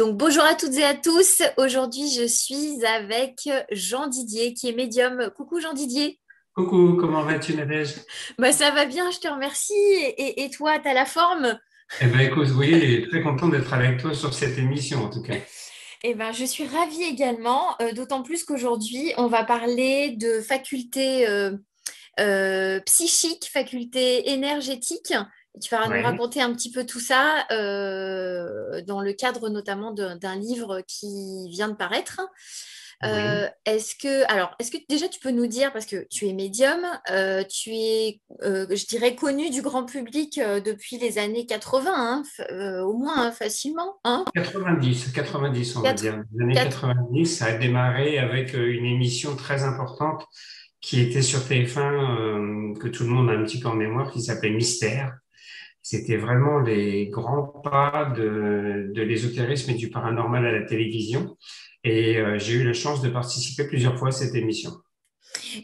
Donc bonjour à toutes et à tous. Aujourd'hui, je suis avec Jean Didier qui est médium. Coucou Jean Didier. Coucou, comment vas-tu Nadège? Bah, Ça va bien, je te remercie. Et, toi, tu as la forme? Eh bien écoute, oui, très content d'être avec toi sur cette émission en tout cas. Eh ben, je suis ravie également, euh, d'autant plus qu'aujourd'hui, on va parler de facultés euh, euh, psychiques, facultés énergétiques tu vas nous raconter un petit peu tout ça euh, dans le cadre notamment d'un livre qui vient de paraître. Euh, est-ce que, alors, est-ce que déjà tu peux nous dire, parce que tu es médium, euh, tu es, je dirais, connu du grand public depuis les années 80, hein, au moins hein, facilement. 90, hein 90, on va dire. Les années 90, ça a démarré avec une émission très importante qui était sur TF1, que tout le monde a un petit peu en mémoire, qui s'appelait Mystère c'était vraiment les grands pas de, de l'ésotérisme et du paranormal à la télévision. Et euh, j'ai eu la chance de participer plusieurs fois à cette émission.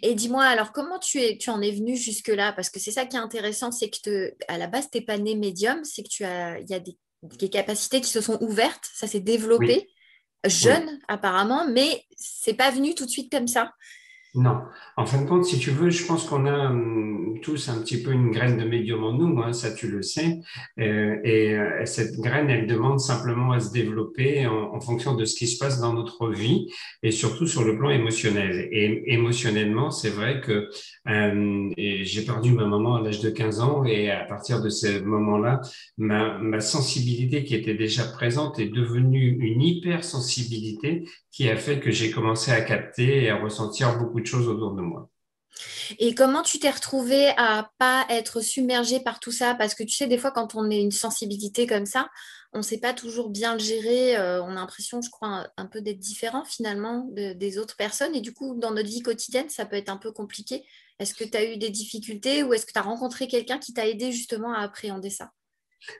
Et dis-moi, alors comment tu, es, tu en es venu jusque-là? Parce que c'est ça qui est intéressant, c'est que à la base, tu n'es pas né médium, c'est que tu as, il y a des, capacités qui se sont ouvertes, ça s'est développé, jeune apparemment, mais c'est pas venu tout de suite comme ça. Non. En fin de compte, si tu veux, je pense qu'on a hum, tous un petit peu une graine de médium en nous, hein, ça tu le sais. Euh, et euh, cette graine, elle demande simplement à se développer en, fonction de ce qui se passe dans notre vie et surtout sur le plan émotionnel. Et émotionnellement, c'est vrai que euh, j'ai perdu ma maman à l'âge de 15 ans et à partir de ce moment-là, ma, ma sensibilité qui était déjà présente est devenue une hypersensibilité qui a fait que j'ai commencé à capter et à ressentir beaucoup de choses autour de moi. Et comment tu t'es retrouvé à pas être submergé par tout ça? Parce que tu sais, des fois, quand on a une sensibilité comme ça, on ne sait pas toujours bien le gérer. Euh, on a l'impression, je crois, un, peu d'être différent finalement des autres personnes. Et du coup, dans notre vie quotidienne, ça peut être un peu compliqué. Est-ce que tu as eu des difficultés ou est-ce que tu as rencontré quelqu'un qui t'a aidé justement à appréhender ça?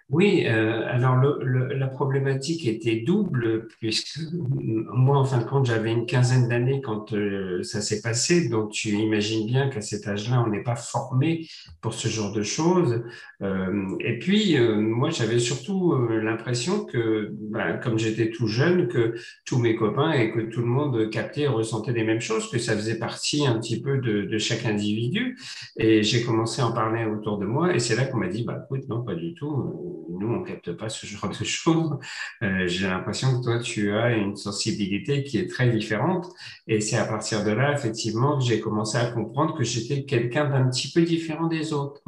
Oui, euh, alors la problématique était double, puisque moi, en fin de compte, j'avais une quinzaine d'années quand euh, ça s'est passé, donc tu imagines bien qu'à cet âge-là, on n'est pas formé pour ce genre de choses. Euh, et puis, moi, j'avais surtout l'impression que, ben, comme j'étais tout jeune, que tous mes copains et que tout le monde captait et ressentait les mêmes choses, que ça faisait partie un petit peu de, de chaque individu. Et j'ai commencé à en parler autour de moi, et c'est là qu'on m'a dit, bah, écoute, non, pas du tout nous, on capte pas ce genre de choses. Euh, j'ai l'impression que toi, tu as une sensibilité qui est très différente. Et c'est à partir de là, effectivement, que j'ai commencé à comprendre que j'étais quelqu'un d'un petit peu différent des autres.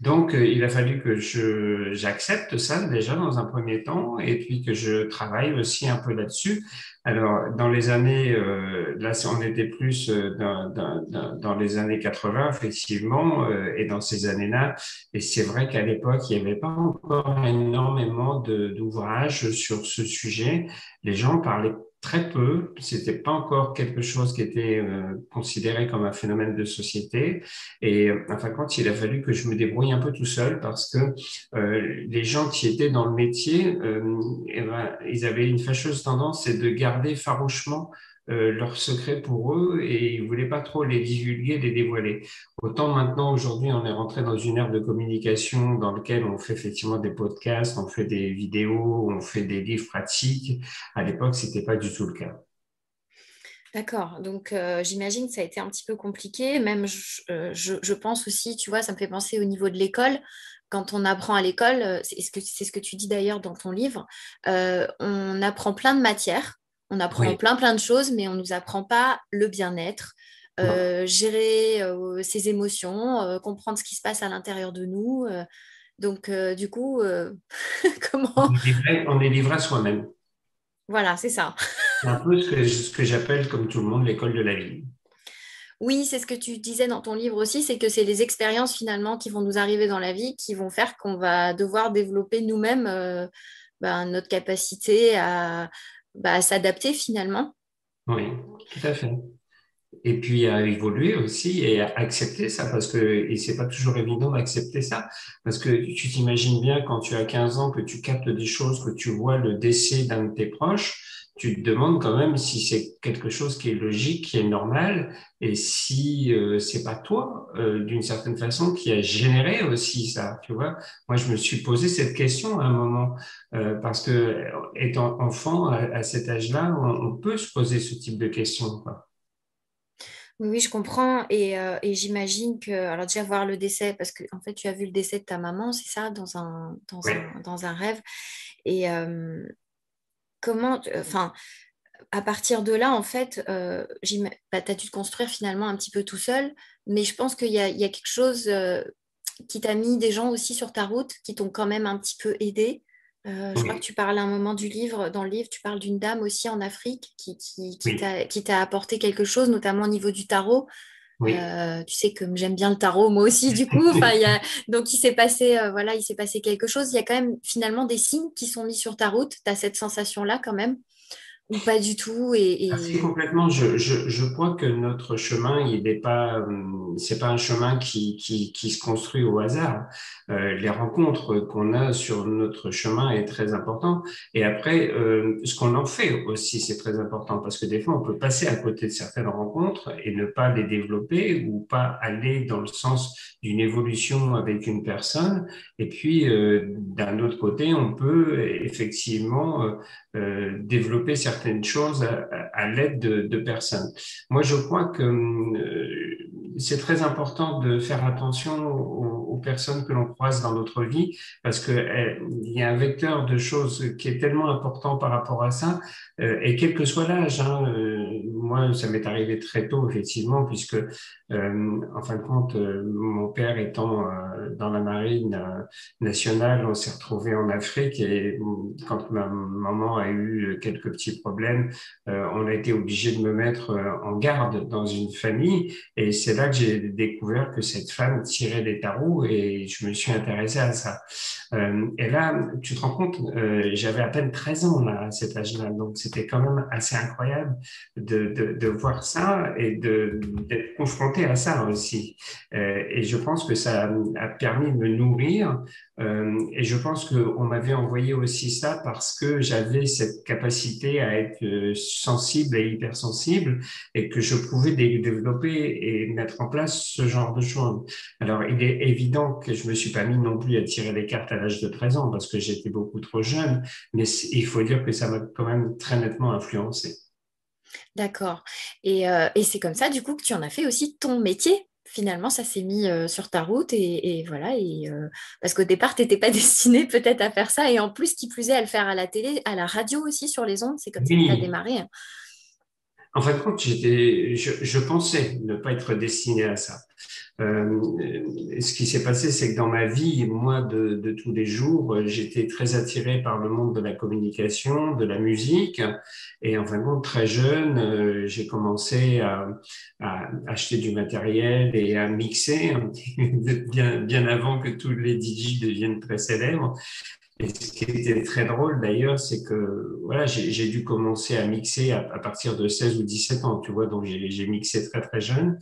Donc, euh, il a fallu que je, j'accepte ça déjà dans un premier temps et puis que je travaille aussi un peu là-dessus. Alors, dans les années, euh, là, on était plus euh, dans, dans, dans, les années 80, effectivement, euh, et dans ces années-là. Et c'est vrai qu'à l'époque, il n'y avait pas encore énormément d'ouvrages sur ce sujet. Les gens parlaient très peu. C'était pas encore quelque chose qui était euh, considéré comme un phénomène de société. Et enfin, quand il a fallu que je me débrouille un peu tout seul parce que euh, les gens qui étaient dans le métier, euh, eh ben, ils avaient une fâcheuse tendance, c'est de garder farouchement euh, leurs secrets pour eux et ils voulaient pas trop les divulguer, les dévoiler. Autant maintenant, aujourd'hui, on est rentré dans une ère de communication dans lequel on fait effectivement des podcasts, on fait des vidéos, on fait des livres pratiques. À l'époque, c'était pas du tout le cas. D'accord, donc euh, j'imagine que ça a été un petit peu compliqué, même euh, je, pense aussi, tu vois, ça me fait penser au niveau de l'école, quand on apprend à l'école, c'est ce, que, ce que tu dis d'ailleurs dans ton livre, on apprend plein de matières, on apprend plein, plein de choses, mais on ne nous apprend pas le bien-être, euh, gérer euh, ses émotions, euh, comprendre ce qui se passe à l'intérieur de nous. donc, du coup, comment On est livré, à soi-même. Voilà, c'est ça. c'est un peu ce que, ce que j'appelle, comme tout le monde, l'école de la vie. Oui, c'est ce que tu disais dans ton livre aussi, c'est que c'est les expériences finalement qui vont nous arriver dans la vie qui vont faire qu'on va devoir développer nous-mêmes ben, notre capacité à, bah, s'adapter finalement. Oui, tout à fait. et puis à évoluer aussi et à accepter ça parce que et c'est pas toujours évident d'accepter ça parce que tu t'imagines bien quand tu as 15 ans que tu captes des choses que tu vois le décès d'un de tes proches tu te demandes quand même si c'est quelque chose qui est logique, qui est normal, et si euh, c'est pas toi, euh, d'une certaine façon, qui a généré aussi ça. Tu vois, moi je me suis posé cette question à un moment euh, parce que étant enfant à, cet âge-là, on, peut se poser ce type de questions. Oui, je comprends et, j'imagine que, alors déjà voir le décès, parce que en fait tu as vu le décès de ta maman, c'est ça, dans un, dans, un, dans un rêve. Et, comment, enfin, à partir de là, en fait, euh, bah, tu as dû te construire finalement un petit peu tout seul, mais je pense qu'il y, a quelque chose euh, qui t'a mis des gens aussi sur ta route, qui t'ont quand même un petit peu aidé. Euh, je crois que tu parles à un moment du livre, dans le livre, tu parles d'une dame aussi en Afrique qui, qui, qui t'a apporté quelque chose, notamment au niveau du tarot. Euh, tu sais que j'aime bien le tarot, moi aussi, du coup. y a... Donc, il s'est passé, euh, voilà, il s'est passé quelque chose. Il y a quand même finalement des signes qui sont mis sur ta route. Tu as cette sensation-là quand même ou pas du tout et, ah, complètement. Je, je, je, crois que notre chemin, il n'est pas, hum, c'est pas un chemin qui, qui, qui, se construit au hasard. Euh, les rencontres qu'on a sur notre chemin est très important. Et après, euh, ce qu'on en fait aussi, c'est très important parce que des fois, on peut passer à côté de certaines rencontres et ne pas les développer ou pas aller dans le sens d'une évolution avec une personne. Et puis, euh, d'un autre côté, on peut effectivement développer certaines choses à, l'aide de, personnes. Moi, je crois que euh, c'est très important de faire attention personnes que l'on croise dans notre vie parce qu'il eh, y a un vecteur de choses qui est tellement important par rapport à ça euh, et quel que soit l'âge. Hein, moi, ça m'est arrivé très tôt, effectivement, puisque, en fin de compte, mon père étant dans la marine nationale, on s'est retrouvé en Afrique et quand ma maman a eu quelques petits problèmes, euh, on a été obligé de me mettre euh, en garde dans une famille. Et c'est là que j'ai découvert que cette femme tirait des tarots je me suis intéressé à ça. Euh, et là, tu te rends compte, j'avais à peine 13 ans à cet âge-là. Donc, c'était quand même assez incroyable de, de, voir ça et d'être confronté à ça aussi. et je pense que ça a permis de me nourrir. et je pense qu'on m'avait envoyé aussi ça parce que j'avais cette capacité à être euh, sensible et hypersensible et que je pouvais développer et mettre en place ce genre de choses. Alors, il est évident que je me suis pas mis non plus à tirer les cartes à l'âge de 13 ans parce que j'étais beaucoup trop jeune, mais il faut dire que ça m'a quand même très nettement influencé. D'accord. Et, euh, et c'est comme ça, du coup, que tu en as fait aussi ton métier finalement, ça s'est mis euh, sur ta route et, voilà. Et, euh, parce qu'au départ, tu n'étais pas destiné peut-être à faire ça. Et en plus, qui plus est, à le faire à la télé, à la radio aussi, sur les ondes, c'est comme ça que tu as démarré. En fin de compte, je, je, pensais ne pas être destiné à ça. Euh, ce qui s'est passé, c'est que dans ma vie, moi, de, tous les jours, j'étais très attiré par le monde de la communication, de la musique. Et en fin très jeune, euh, j'ai commencé à, acheter du matériel et à mixer, bien, bien avant que tous les DJ deviennent très célèbres. Et ce qui était très drôle d'ailleurs, c'est que voilà, j'ai dû commencer à mixer à, partir de 16 ou 17 ans, tu vois, donc j'ai mixé très très jeune.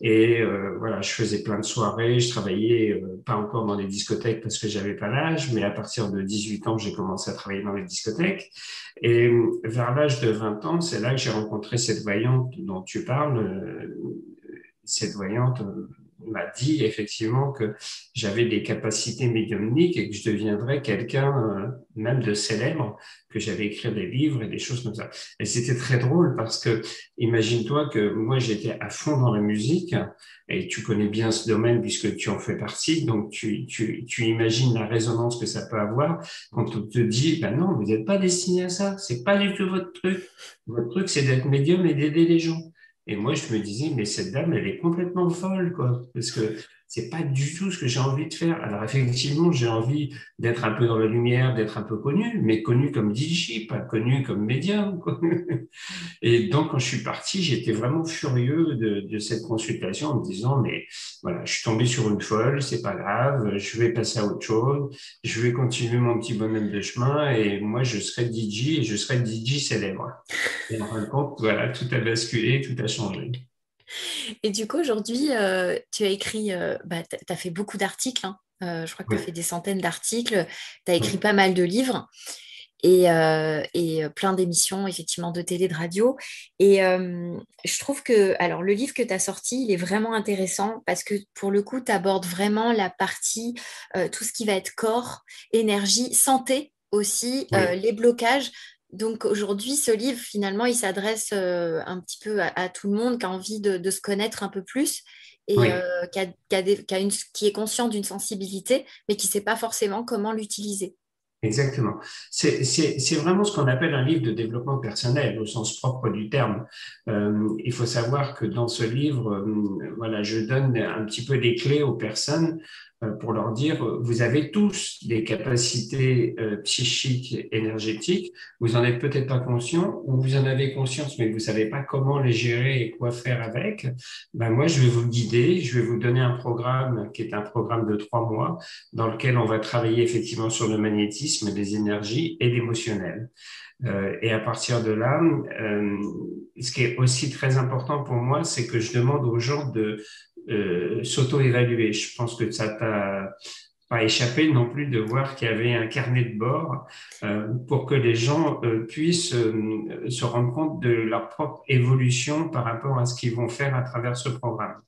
Et euh, voilà, je faisais plein de soirées, je travaillais euh, pas encore dans les discothèques parce que j'avais pas l'âge, mais à partir de 18 ans, j'ai commencé à travailler dans les discothèques. Et vers l'âge de 20 ans, c'est là que j'ai rencontré cette voyante dont tu parles, euh, cette voyante m'a dit effectivement que j'avais des capacités médiumniques et que je deviendrais quelqu'un euh, même de célèbre, que j'allais écrire des livres et des choses comme ça. Et c'était très drôle parce que imagine-toi que moi j'étais à fond dans la musique et tu connais bien ce domaine puisque tu en fais partie, donc tu, tu, tu imagines la résonance que ça peut avoir quand on te dit ben non, vous n'êtes pas destiné à ça, c'est pas du tout votre truc. Votre truc c'est d'être médium et d'aider les gens. Et moi, je me disais, mais cette dame, elle est complètement folle, quoi. Parce que c'est pas du tout ce que j'ai envie de faire. Alors effectivement, j'ai envie d'être un peu dans la lumière, d'être un peu connu, mais connu comme DJ, pas connu comme médium. Et donc quand je suis parti, j'étais vraiment furieux de, de, cette consultation en me disant mais voilà, je suis tombé sur une folle, c'est pas grave, je vais passer à autre chose, je vais continuer mon petit bonhomme de chemin et moi je serai DJ et je serai DJ célèbre. Et en fin de compte, voilà, tout a basculé, tout a changé. Et du coup, aujourd'hui, tu as écrit, bah, tu as fait beaucoup d'articles. Hein. je crois que tu as fait des centaines d'articles. Tu as écrit pas mal de livres et, euh, euh, plein d'émissions, effectivement, de télé, de radio. Et euh, je trouve que, alors, le livre que tu as sorti, il est vraiment intéressant parce que, pour le coup, tu abordes vraiment la partie, tout ce qui va être corps, énergie, santé aussi, les blocages. Donc aujourd'hui, ce livre, finalement, il s'adresse un petit peu à, tout le monde qui a envie de, se connaître un peu plus et qui, est conscient d'une sensibilité, mais qui ne sait pas forcément comment l'utiliser. Exactement. C'est vraiment ce qu'on appelle un livre de développement personnel au sens propre du terme. Euh, il faut savoir que dans ce livre, euh, voilà, je donne un petit peu des clés aux personnes euh, pour leur dire, vous avez tous des capacités euh, psychiques, énergétiques, vous en êtes peut-être pas conscient ou vous en avez conscience, mais vous savez pas comment les gérer et quoi faire avec. Ben moi, je vais vous guider, je vais vous donner un programme qui est un programme de trois mois dans lequel on va travailler effectivement sur le magnétisme, des énergies et l'émotionnel. Euh, et à partir de là, euh, ce qui est aussi très important pour moi, c'est que je demande aux gens de euh, s'auto-évaluer. Je pense que ça t'a pas échappé non plus de voir qu'il y avait un carnet de bord euh, pour que les gens euh, puissent se rendre compte de leur propre évolution par rapport à ce qu'ils vont faire à travers ce programme.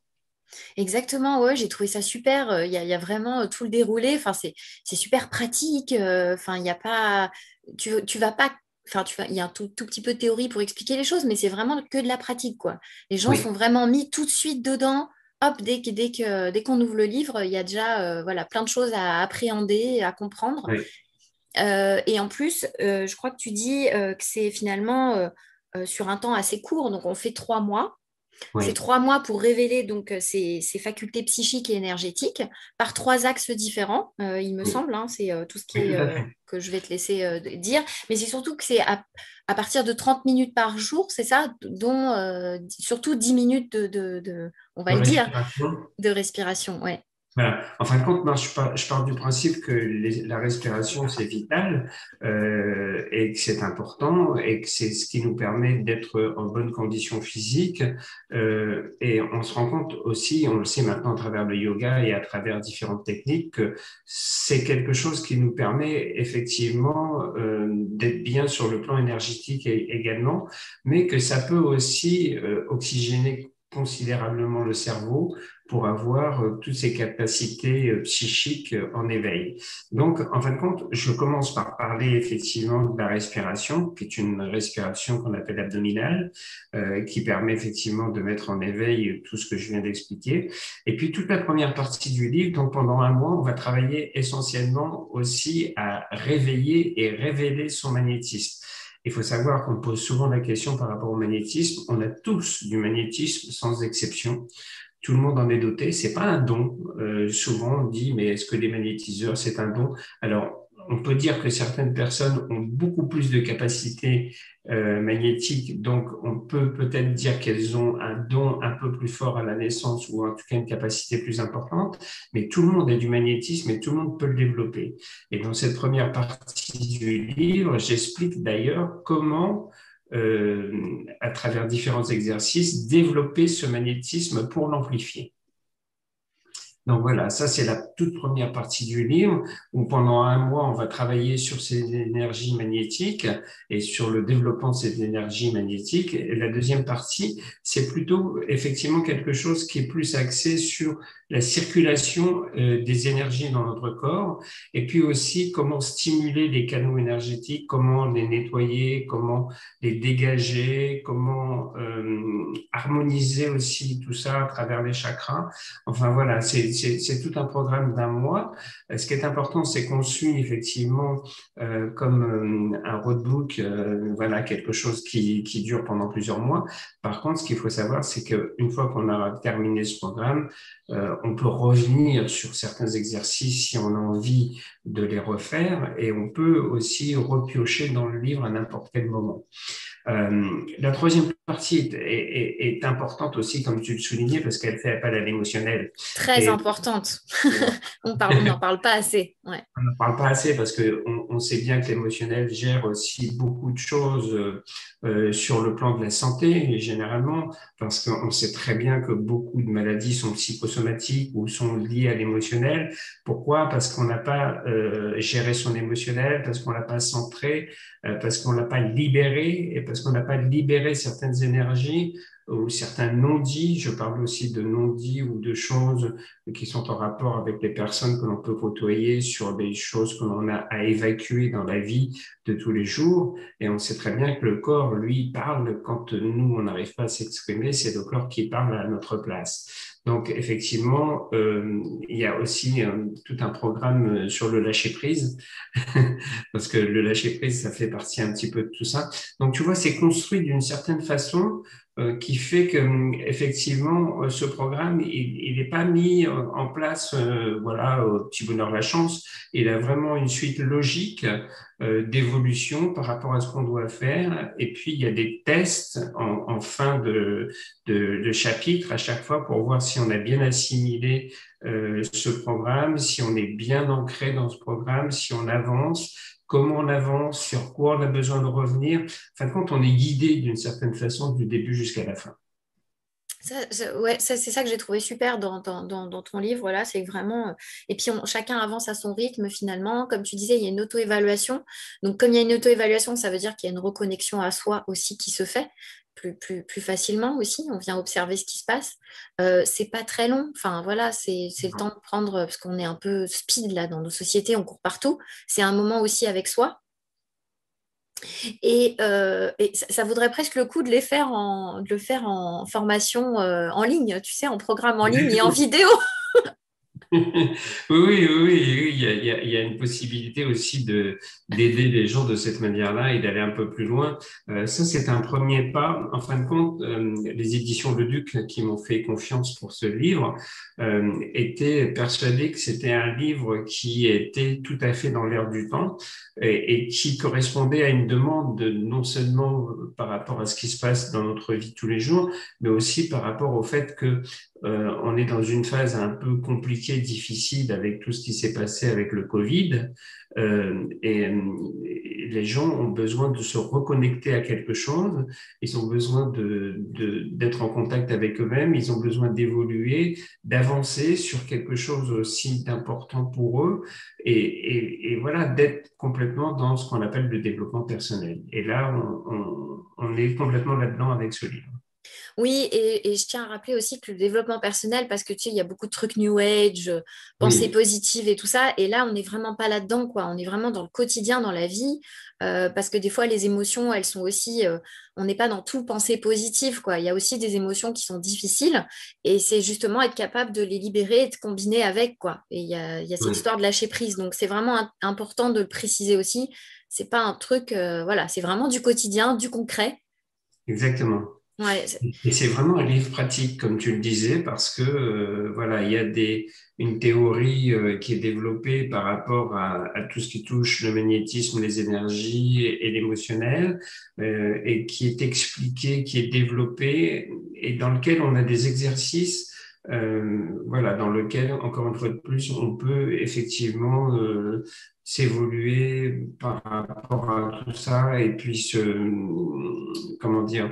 Exactement, ouais, j'ai trouvé ça super. Il y, a, vraiment tout le déroulé. Enfin, c'est super pratique. Enfin, il n'y a pas. Tu, tu vas pas Enfin, tu il y a un tout, petit peu de théorie pour expliquer les choses, mais c'est vraiment que de la pratique, quoi. Les gens sont vraiment mis tout de suite dedans hop, dès, dès, que, dès qu'on ouvre le livre, il y a déjà euh, voilà, plein de choses à appréhender, à comprendre. Euh, et en plus, euh, je crois que tu dis que c'est finalement sur un temps assez court, donc on fait trois mois. C'est trois mois pour révéler donc ces, facultés psychiques et énergétiques par trois axes différents, il me semble. Hein, c'est tout ce qui est, que je vais te laisser dire. Mais c'est surtout que c'est à, partir de 30 minutes par jour, c'est ça, dont surtout 10 minutes de, on va le dire, de respiration. Ouais. En fin de compte, je, pars, du principe que la respiration, c'est vital euh, et que c'est important et que c'est ce qui nous permet d'être en bonne condition physique. Euh, et on se rend compte aussi, on le sait maintenant à travers le yoga et à travers différentes techniques, que c'est quelque chose qui nous permet effectivement euh, d'être bien sur le plan énergétique également, mais que ça peut aussi oxygéner considérablement le cerveau pour avoir euh, toutes ces capacités euh, psychiques euh, en éveil. Donc, en fin de compte, je commence par parler effectivement de la respiration, qui est une respiration qu'on appelle abdominale, qui permet effectivement de mettre en éveil tout ce que je viens d'expliquer. Et puis, toute la première partie du livre, donc pendant un mois, on va travailler essentiellement aussi à réveiller et révéler son magnétisme. Il faut savoir qu'on pose souvent la question par rapport au magnétisme. On a tous du magnétisme sans exception. Tout le monde en est doté. C'est pas un don. Euh, souvent on dit mais est-ce que les magnétiseurs c'est un don? Alors on peut dire que certaines personnes ont beaucoup plus de capacités euh, magnétiques, donc on peut peut-être dire qu'elles ont un don un peu plus fort à la naissance ou en tout cas une capacité plus importante, mais tout le monde a du magnétisme et tout le monde peut le développer. Et dans cette première partie du livre, j'explique d'ailleurs comment euh, à travers différents exercices, développer ce magnétisme pour l'amplifier. Donc voilà, ça c'est la toute première partie du livre où pendant un mois on va travailler sur ces énergies magnétiques et sur le développement de ces énergies magnétiques. Et la deuxième partie, c'est plutôt effectivement quelque chose qui est plus axé sur la circulation euh, des énergies dans notre corps et puis aussi comment stimuler les canaux énergétiques, comment les nettoyer, comment les dégager, comment euh, harmoniser aussi tout ça à travers les chakras. Enfin voilà, c'est c'est tout un programme d'un mois. Euh, ce qui est important, c'est qu'on suit effectivement euh, comme euh, un roadbook, voilà, quelque chose qui, qui, dure pendant plusieurs mois. Par contre, ce qu'il faut savoir, c'est qu'une fois qu'on a terminé ce programme, on peut revenir sur certains exercices si on a envie de les refaire et on peut aussi repiocher dans le livre à n'importe quel moment. Euh, la troisième partie est, importante aussi, comme tu le soulignais, parce qu'elle fait appel à l'émotionnel. Très importante. on n'en parle pas assez. On n'en parle pas assez parce qu'on on sait bien que l'émotionnel gère aussi beaucoup de choses euh, sur le plan de la santé, généralement, parce qu'on sait très bien que beaucoup de maladies sont psychosomatiques ou sont liées à l'émotionnel. Pourquoi? Parce qu'on n'a pas euh, géré son émotionnel, parce qu'on l'a pas centré, euh, parce qu'on l'a pas libéré et parce qu'on n'a pas libéré certaines énergies ou certains non-dits, je parle aussi de non-dits ou de choses qui sont en rapport avec les personnes que l'on peut côtoyer sur des choses que l'on a à évacuer dans la vie de tous les jours. Et on sait très bien que le corps, lui, parle quand nous, on n'arrive pas à s'exprimer, c'est le corps qui parle à notre place. Donc, effectivement, euh, il y a aussi euh, tout un programme sur le lâcher-prise, parce que le lâcher-prise, ça fait partie un petit peu de tout ça. Donc, tu vois, c'est construit d'une certaine façon euh, qui fait que effectivement euh, ce programme il n'est pas mis euh, en place voilà au petit bonheur la chance. Il a vraiment une suite logique d'évolution par rapport à ce qu'on doit faire. Et puis il y a des tests en, fin de, de, de, chapitre à chaque fois pour voir si on a bien assimilé ce programme si on est bien ancré dans ce programme si on avance comment on avance, sur quoi on a besoin de revenir. En fin compte, on est guidé d'une certaine façon du début jusqu'à la fin. c'est ça que j'ai trouvé super dans, ton livre, là, c'est vraiment... Et puis, chacun avance à son rythme, finalement. Comme tu disais, il y a une auto-évaluation. Donc, comme il y a une auto-évaluation, ça veut dire qu'il y a une reconnexion à soi aussi qui se fait plus, plus, facilement aussi. On vient observer ce qui se passe. Euh, c'est pas très long. Enfin, voilà, c'est le temps de prendre, parce qu'on est un peu speed là dans nos sociétés, on court partout. C'est un moment aussi avec soi. Et, euh, ça, vaudrait presque le coup de, les faire en, le faire en formation euh, en ligne, tu sais, en programme en ligne et en vidéo. Oui, oui, oui, Il, y a, une possibilité aussi de d'aider les gens de cette manière-là et d'aller un peu plus loin. Euh, ça, c'est un premier pas. En fin de compte, euh, les éditions Le Duc qui m'ont fait confiance pour ce livre euh, étaient persuadées que c'était un livre qui était tout à fait dans l'air du temps et, et, qui correspondait à une demande non seulement par rapport à ce qui se passe dans notre vie tous les jours, mais aussi par rapport au fait que on est dans une phase un peu compliquée, difficile avec tout ce qui s'est passé avec le Covid. Euh, et, les gens ont besoin de se reconnecter à quelque chose. Ils ont besoin d'être en contact avec eux-mêmes. Ils ont besoin d'évoluer, d'avancer sur quelque chose aussi d'important pour eux. Et, voilà, d'être complètement dans ce qu'on appelle le développement personnel. Et là, on est complètement là-dedans avec ce livre. Oui, et, je tiens à rappeler aussi que le développement personnel, parce que tu sais, il y a beaucoup de trucs New Age, euh, pensée positive et tout ça, et là, on n'est vraiment pas là-dedans, quoi. On est vraiment dans le quotidien, dans la vie, euh, parce que des fois, les émotions, elles sont aussi, euh, on n'est pas dans tout pensée positive, quoi. Il y a aussi des émotions qui sont difficiles, et c'est justement être capable de les libérer et de combiner avec, quoi. Et il y a, cette histoire de lâcher prise, donc c'est vraiment important de le préciser aussi. C'est pas un truc, voilà, c'est vraiment du quotidien, du concret. Exactement. Et c'est vraiment un livre pratique, comme tu le disais, parce que euh, voilà, il y a des, une théorie euh, qui est développée par rapport à, tout ce qui touche le magnétisme, les énergies et, l'émotionnel, euh, et qui est expliqué, qui est développé, et dans lequel on a des exercices voilà, dans lequel, encore une fois de plus, on peut effectivement s'évoluer par rapport à tout ça et puis se, comment dire,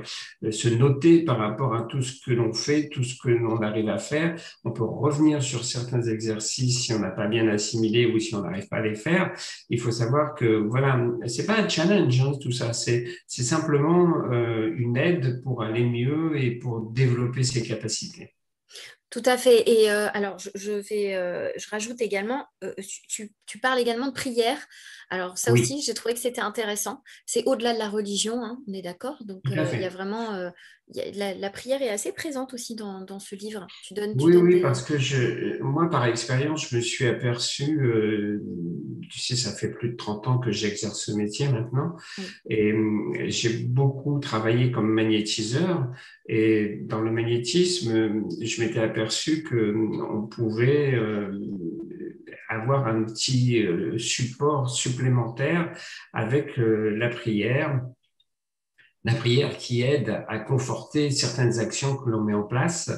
se noter par rapport à tout ce que l'on fait, tout ce que l'on arrive à faire. On peut revenir sur certains exercices si on n'a pas bien assimilé ou si on n'arrive pas à les faire. Il faut savoir que, voilà, c'est pas un challenge, hein, tout ça. C'est, c'est simplement euh, une aide pour aller mieux et pour développer ses capacités. Tout à fait. Et euh, alors, je, je, euh, je rajoute également, euh, tu, tu, parles également de prière. Alors, ça aussi, j'ai trouvé que c'était intéressant. C'est au-delà de la religion, hein, on est d'accord. Donc, il y a vraiment la, prière est assez présente aussi dans, ce livre. Tu donnes, oui, oui, parce que je, moi, par expérience, je me suis aperçu, euh, tu sais, ça fait plus de 30 ans que j'exerce ce métier maintenant, et euh, j'ai beaucoup travaillé comme magnétiseur. Et dans le magnétisme, je m'étais aperçu qu'on pouvait euh, avoir un petit support supplémentaire avec la prière la prière qui aide à conforter certaines actions que l'on met en place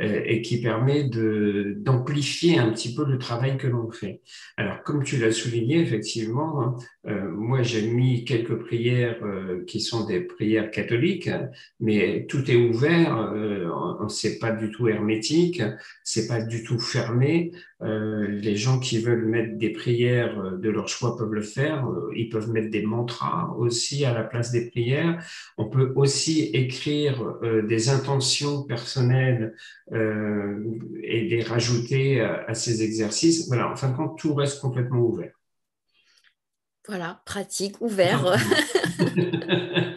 euh, et qui permet d'amplifier un petit peu le travail que l'on fait. Alors, comme tu l'as souligné, effectivement, hein, euh, moi j'ai mis quelques prières euh, qui sont des prières catholiques, mais tout est ouvert, euh, c'est pas du tout hermétique, c'est pas du tout fermé. Euh, les gens qui veulent mettre des prières euh, de leur choix peuvent le faire. Euh, ils peuvent mettre des mantras aussi à la place des prières. On peut aussi écrire des intentions personnelles et les rajouter à, ces exercices. Voilà, en fin de compte, tout reste complètement ouvert. Voilà, pratique, ouvert.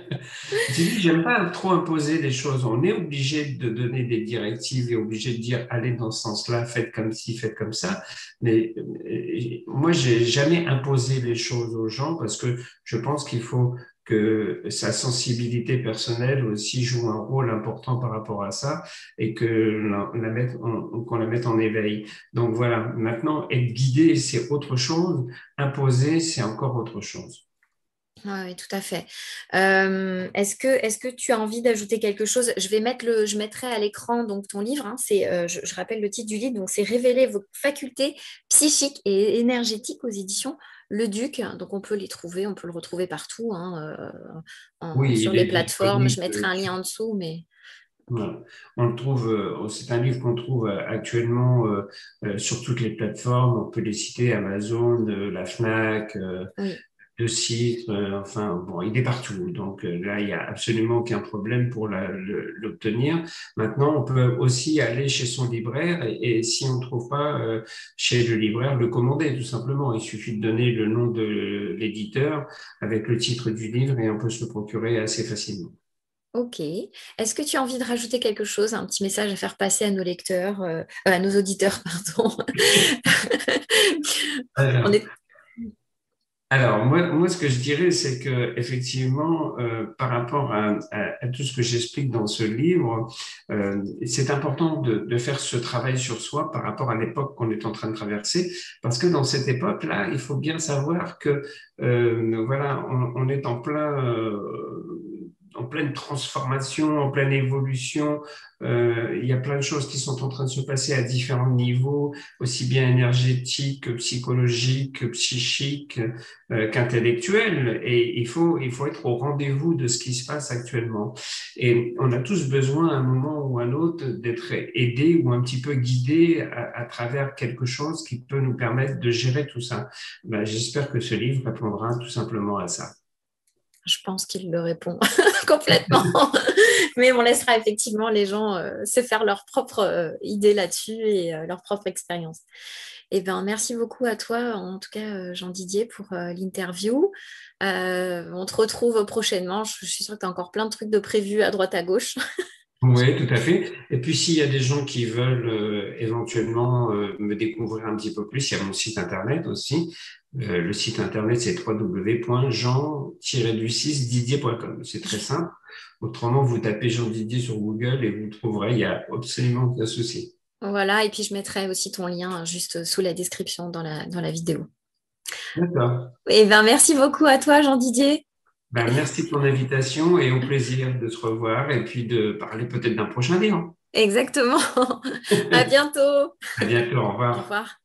J'aime pas trop imposer les choses. On est obligé de donner des directives et obligé de dire allez dans ce sens-là, faites comme ci, faites comme ça. Mais euh, moi, j'ai jamais imposé les choses aux gens parce que je pense qu'il faut que sa sensibilité personnelle aussi joue un rôle important par rapport à ça et que la, la qu'on la mette en éveil. Donc voilà, maintenant, être guidé, c'est autre chose, imposer, c'est encore autre chose. Oui, tout à fait. Euh, est-ce, que, est-ce que tu as envie d'ajouter quelque chose? Je vais mettre le, je mettrai à l'écran donc ton livre. Hein, c'est, euh, je, rappelle le titre du livre. Donc c'est révéler vos facultés psychiques et énergétiques aux éditions Le Duc. Donc on peut les trouver, on peut le retrouver partout hein, euh, sur les plateformes. Je mettrai un lien en dessous, mais. On le trouve, c'est un livre qu'on trouve actuellement sur toutes les plateformes. On peut les citer Amazon, la Fnac, oui de sites, euh, enfin bon, il est partout. Donc euh, là, il n'y a absolument aucun problème pour l'obtenir. Maintenant, on peut aussi aller chez son libraire et, si on ne trouve pas euh, chez le libraire, le commander tout simplement. Il suffit de donner le nom de l'éditeur avec le titre du livre et on peut se le procurer assez facilement. Ok. Est-ce que tu as envie de rajouter quelque chose, un petit message à faire passer à nos lecteurs, à nos auditeurs, pardon? On est alors, moi, moi, ce que je dirais, c'est que effectivement, euh, par rapport à, tout ce que j'explique dans ce livre, euh, c'est important de, faire ce travail sur soi par rapport à l'époque qu'on est en train de traverser, parce que dans cette époque-là, il faut bien savoir que euh, voilà, on, est en plein en pleine transformation, en pleine évolution. Euh, il y a plein de choses qui sont en train de se passer à différents niveaux, aussi bien énergétiques, que psychologiques, que psychiques, euh, qu'intellectuels. Et il faut, il faut être au rendez-vous de ce qui se passe actuellement. Et on a tous besoin, à un moment ou à un autre, d'être aidés ou un petit peu guidés à, travers quelque chose qui peut nous permettre de gérer tout ça. Ben, J'espère que ce livre répondra tout simplement à ça. Je pense qu'il le répond complètement. Mais on laissera effectivement les gens euh, se faire leur propre euh, idée là-dessus et euh, leur propre expérience. Eh bien, merci beaucoup à toi, en tout cas, Jean Didier, pour l'interview. on te retrouve prochainement. Je, suis sûre que tu as encore plein de trucs de prévus à droite à gauche. Oui, tout à fait. Et puis, s'il y a des gens qui veulent éventuellement me découvrir un petit peu plus, il y a mon site internet aussi, euh, le site internet, c'est www.jean-du6didier.com. C'est très simple. Autrement, vous tapez Jean Didier sur Google et vous trouverez, il n'y a absolument aucun souci. Voilà, et puis je mettrai aussi ton lien juste sous la description dans la, dans la vidéo. D'accord. Eh ben, merci beaucoup à toi, Jean Didier. Ben, merci pour l'invitation et au plaisir de se revoir et puis de parler peut-être d'un prochain livre. Exactement. à bientôt. À bientôt. Au revoir. Au revoir.